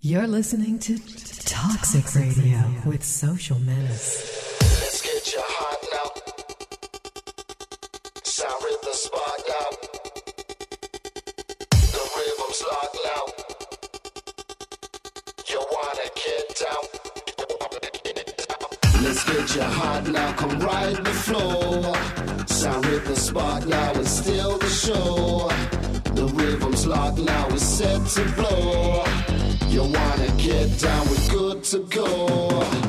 You're listening to Toxic, Radio, with Social Menace. Let's get you hot now. Now. The rhythm's locked now. You wanna get down. Let's get you hot now. Come right the floor. Sound the spot now. It's still the show clock now is set to blow. You wanna get down, we're good to go.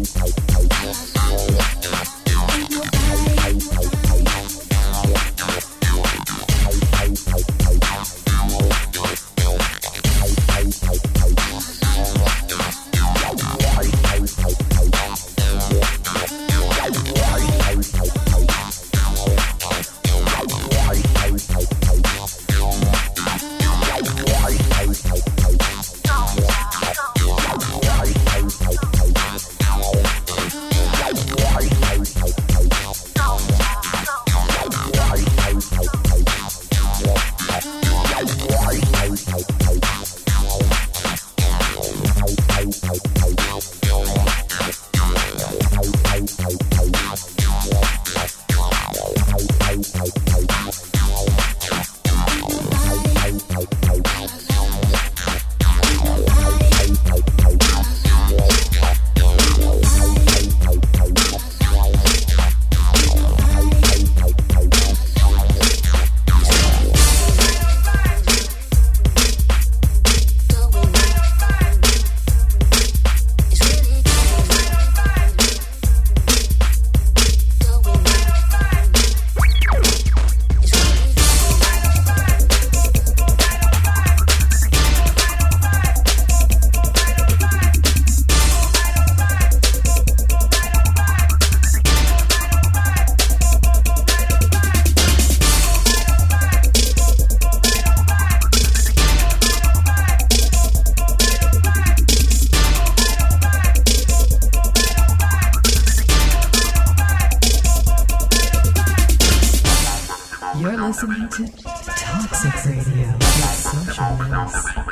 It's Six Radio, social.